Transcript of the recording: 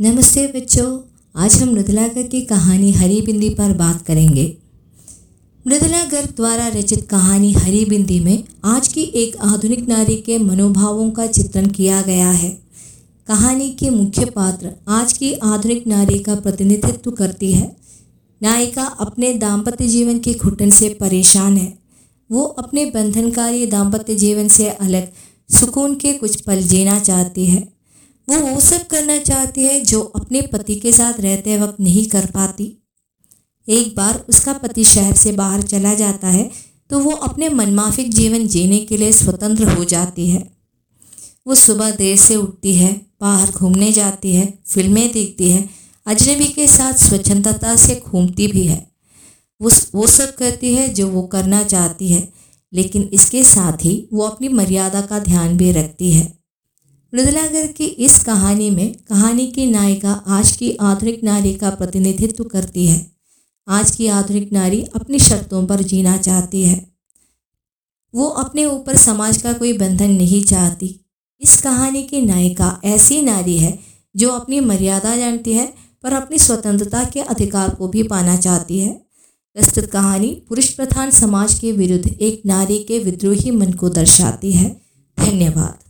नमस्ते बच्चों, आज हम मृदुला गर्ग की कहानी हरी बिंदी पर बात करेंगे। मृदुला गर्ग द्वारा रचित कहानी हरी बिंदी में आज की एक आधुनिक नारी के मनोभावों का चित्रण किया गया है। कहानी के मुख्य पात्र आज की आधुनिक नारी का प्रतिनिधित्व करती है। नायिका अपने दाम्पत्य जीवन के घुटन से परेशान है। वो अपने बंधनकारी दाम्पत्य जीवन से अलग, सुकून के कुछ पल जीना चाहती है। वो वो सब करना चाहती है जो अपने पति के साथ रहते वक्त नहीं कर पाती। एक बार उसका पति शहर से बाहर चला जाता है तो वो अपने मनमाफिक जीवन जीने के लिए स्वतंत्र हो जाती है। वो सुबह देर से उठती है, बाहर घूमने जाती है, फ़िल्में देखती है, अजनबी के साथ स्वच्छंदता से घूमती भी है। वो वो सब करती है जो वो करना चाहती है, लेकिन इसके साथ ही वो अपनी मर्यादा का ध्यान भी रखती है। मृदुलागर की इस कहानी में कहानी की नायिका आज की आधुनिक नारी का प्रतिनिधित्व करती है। आज की आधुनिक नारी अपनी शर्तों पर जीना चाहती है। वो अपने ऊपर समाज का कोई बंधन नहीं चाहती। इस कहानी की नायिका ऐसी नारी है जो अपनी मर्यादा जानती है, पर अपनी स्वतंत्रता के अधिकार को भी पाना चाहती है। प्रस्तुत कहानी पुरुष प्रधान समाज के विरुद्ध एक नारी के विद्रोही मन को दर्शाती है। धन्यवाद।